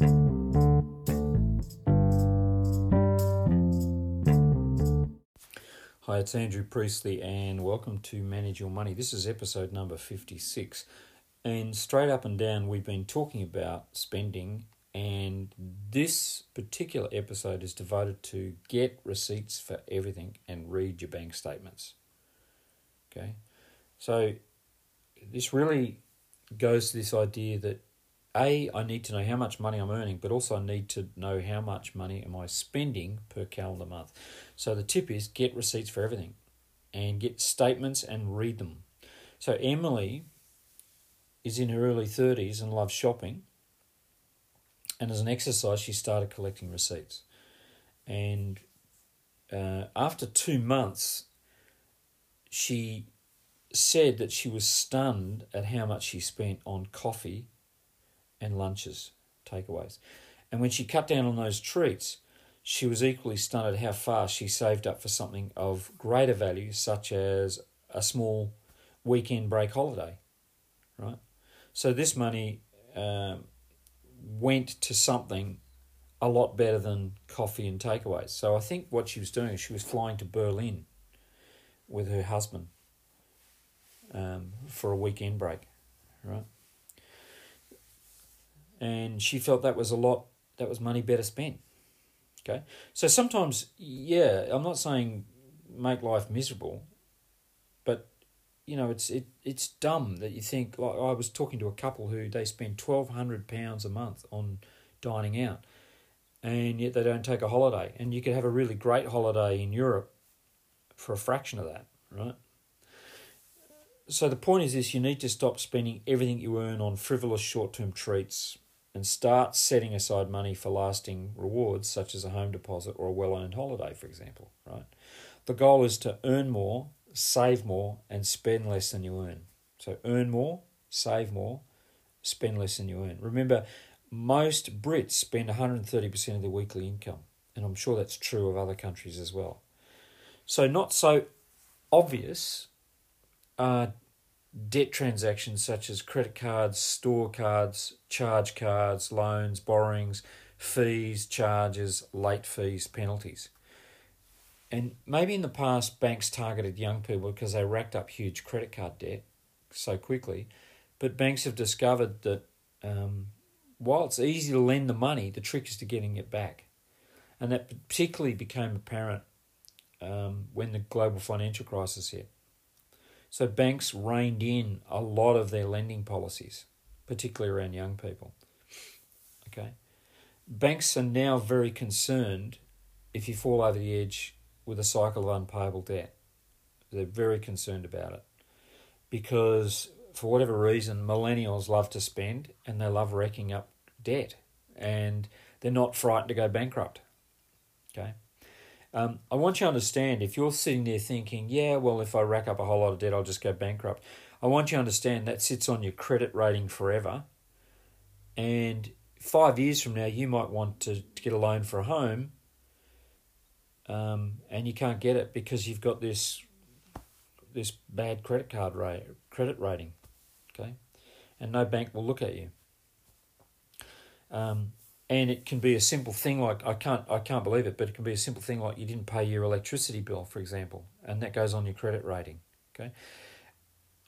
Hi, it's Andrew Priestley, and welcome to Manage Your Money. This is episode number 56. And straight up and down, we've been talking about spending, and this particular episode is devoted to get receipts for everything and read your bank statements. Okay, so this really goes to this idea that a, I need to know how much money I'm earning, but also I need to know how much money am I spending per calendar month. So the tip is get receipts for everything and get statements and read them. So Emily is in her early 30s and loves shopping. And as an exercise, she started collecting receipts. And uh, after two months, she said that she was stunned at how much she spent on coffee and lunches, takeaways. And when she cut down on those treats, she was equally stunned at how fast she saved up for something of greater value, such as a small weekend break holiday, right? So this money um, went to something a lot better than coffee and takeaways. So I think what she was doing she was flying to Berlin with her husband um, for a weekend break, right? And she felt that was a lot that was money better spent. Okay? So sometimes yeah i'm not saying make life miserable but you know it's it it's dumb that you think like i was talking to a couple who they spend 1200 pounds a month on dining out and yet they don't take a holiday. And you could have a really great holiday in europe for a fraction of that right? So the point is this you need to stop spending everything you earn on frivolous short-term treats and start setting aside money for lasting rewards, such as a home deposit or a well earned holiday, for example, right? The goal is to earn more, save more, and spend less than you earn. So earn more, save more, spend less than you earn. Remember, most Brits spend 130% of their weekly income, and I'm sure that's true of other countries as well. So, not so obvious are debt transactions such as credit cards, store cards, charge cards, loans, borrowings, fees, charges, late fees, penalties. And maybe in the past, banks targeted young people because they racked up huge credit card debt so quickly. But banks have discovered that um, while it's easy to lend the money, the trick is to getting it back. And that particularly became apparent um, when the global financial crisis hit. So banks reined in a lot of their lending policies, particularly around young people. Okay. Banks are now very concerned if you fall over the edge with a cycle of unpayable debt. They're very concerned about it because, for whatever reason, millennials love to spend and they love racking up debt and they're not frightened to go bankrupt. Okay. Um, I want you to understand if you're sitting there thinking, yeah, well, if I rack up a whole lot of debt, I'll just go bankrupt. I want you to understand that sits on your credit rating forever. And five years from now, you might want to, to get a loan for a home um, and you can't get it because you've got this this bad credit card rate, credit rating. Okay? And no bank will look at you. Um, and it can be a simple thing like I can't I can't believe it, but it can be a simple thing like you didn't pay your electricity bill, for example, and that goes on your credit rating. Okay.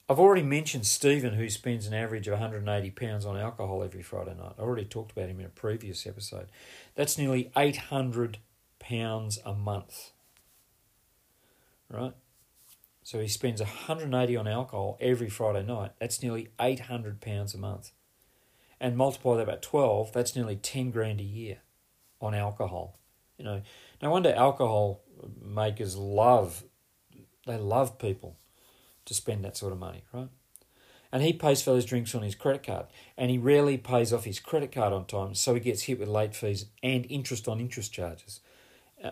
I've already mentioned Stephen, who spends an average of 180 pounds on alcohol every Friday night. I already talked about him in a previous episode. That's nearly 800 pounds a month. Right? So he spends 180 on alcohol every Friday night. That's nearly 800 pounds a month and multiply that by 12, that's nearly 10 grand a year on alcohol. You know, no wonder alcohol makers love, they love people to spend that sort of money, right? And he pays for those drinks on his credit card, and he rarely pays off his credit card on time, so he gets hit with late fees and interest on interest charges. Uh,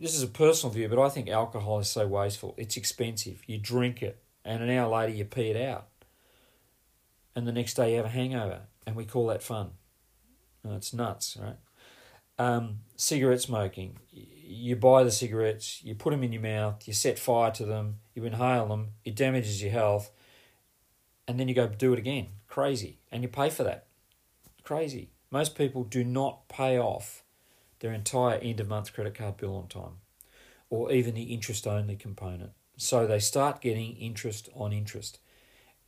this is a personal view, but I think alcohol is so wasteful. It's expensive. You drink it, and an hour later you pee it out, and the next day you have a hangover and we call that fun. it's nuts, right? Um, cigarette smoking. You buy the cigarettes, you put them in your mouth, you set fire to them, you inhale them, it damages your health, and then you go do it again. Crazy. And you pay for that. Crazy. Most people do not pay off their entire end of month credit card bill on time or even the interest only component. So they start getting interest on interest.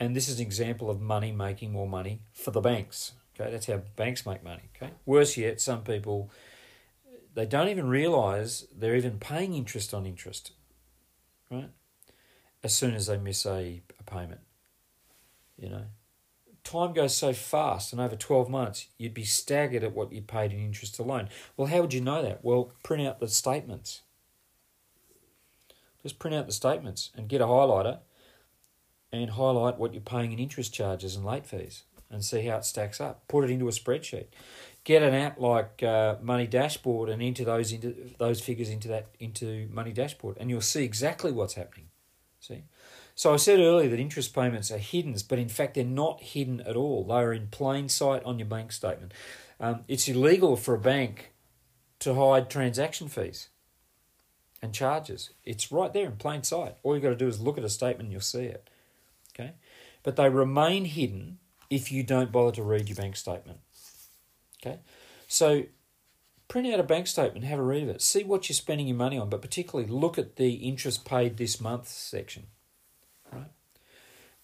And this is an example of money making more money for the banks. Okay, that's how banks make money. Okay, worse yet, some people they don't even realize they're even paying interest on interest, right? As soon as they miss a, a payment, you know, time goes so fast, and over twelve months, you'd be staggered at what you paid in interest alone. Well, how would you know that? Well, print out the statements. Just print out the statements and get a highlighter and highlight what you're paying in interest charges and late fees and see how it stacks up. Put it into a spreadsheet. Get an app like uh, Money Dashboard and enter those into those figures into that into Money Dashboard, and you'll see exactly what's happening. See, so I said earlier that interest payments are hidden, but in fact they're not hidden at all. They are in plain sight on your bank statement. Um, it's illegal for a bank to hide transaction fees and charges. It's right there in plain sight. All you've got to do is look at a statement and you'll see it. But they remain hidden if you don't bother to read your bank statement. Okay? So print out a bank statement, have a read of it, see what you're spending your money on, but particularly look at the interest paid this month section. Right?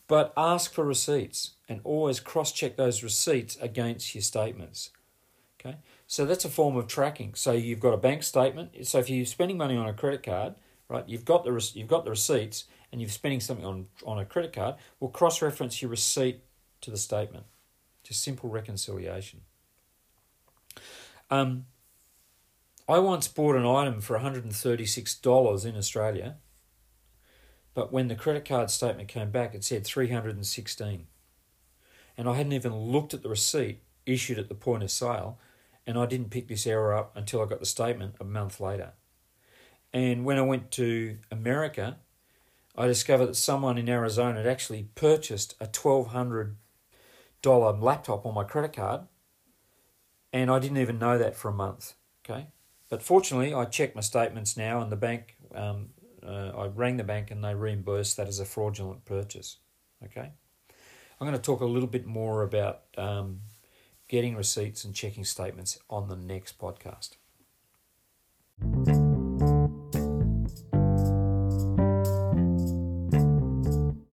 But ask for receipts and always cross check those receipts against your statements. Okay? So that's a form of tracking. So you've got a bank statement. So if you're spending money on a credit card, right, you've got the you've got the receipts, and you're spending something on on a credit card. Well, cross reference your receipt to the statement. Just simple reconciliation. Um, I once bought an item for $136 in Australia, but when the credit card statement came back, it said 316 And I hadn't even looked at the receipt issued at the point of sale, and I didn't pick this error up until I got the statement a month later. And when I went to America, I discovered that someone in Arizona had actually purchased a $1,200 laptop on my credit card, and I didn't even know that for a month. Okay, but fortunately, I checked my statements now, and the bank, um, uh, I rang the bank, and they reimbursed that as a fraudulent purchase. Okay, I'm going to talk a little bit more about um, getting receipts and checking statements on the next podcast.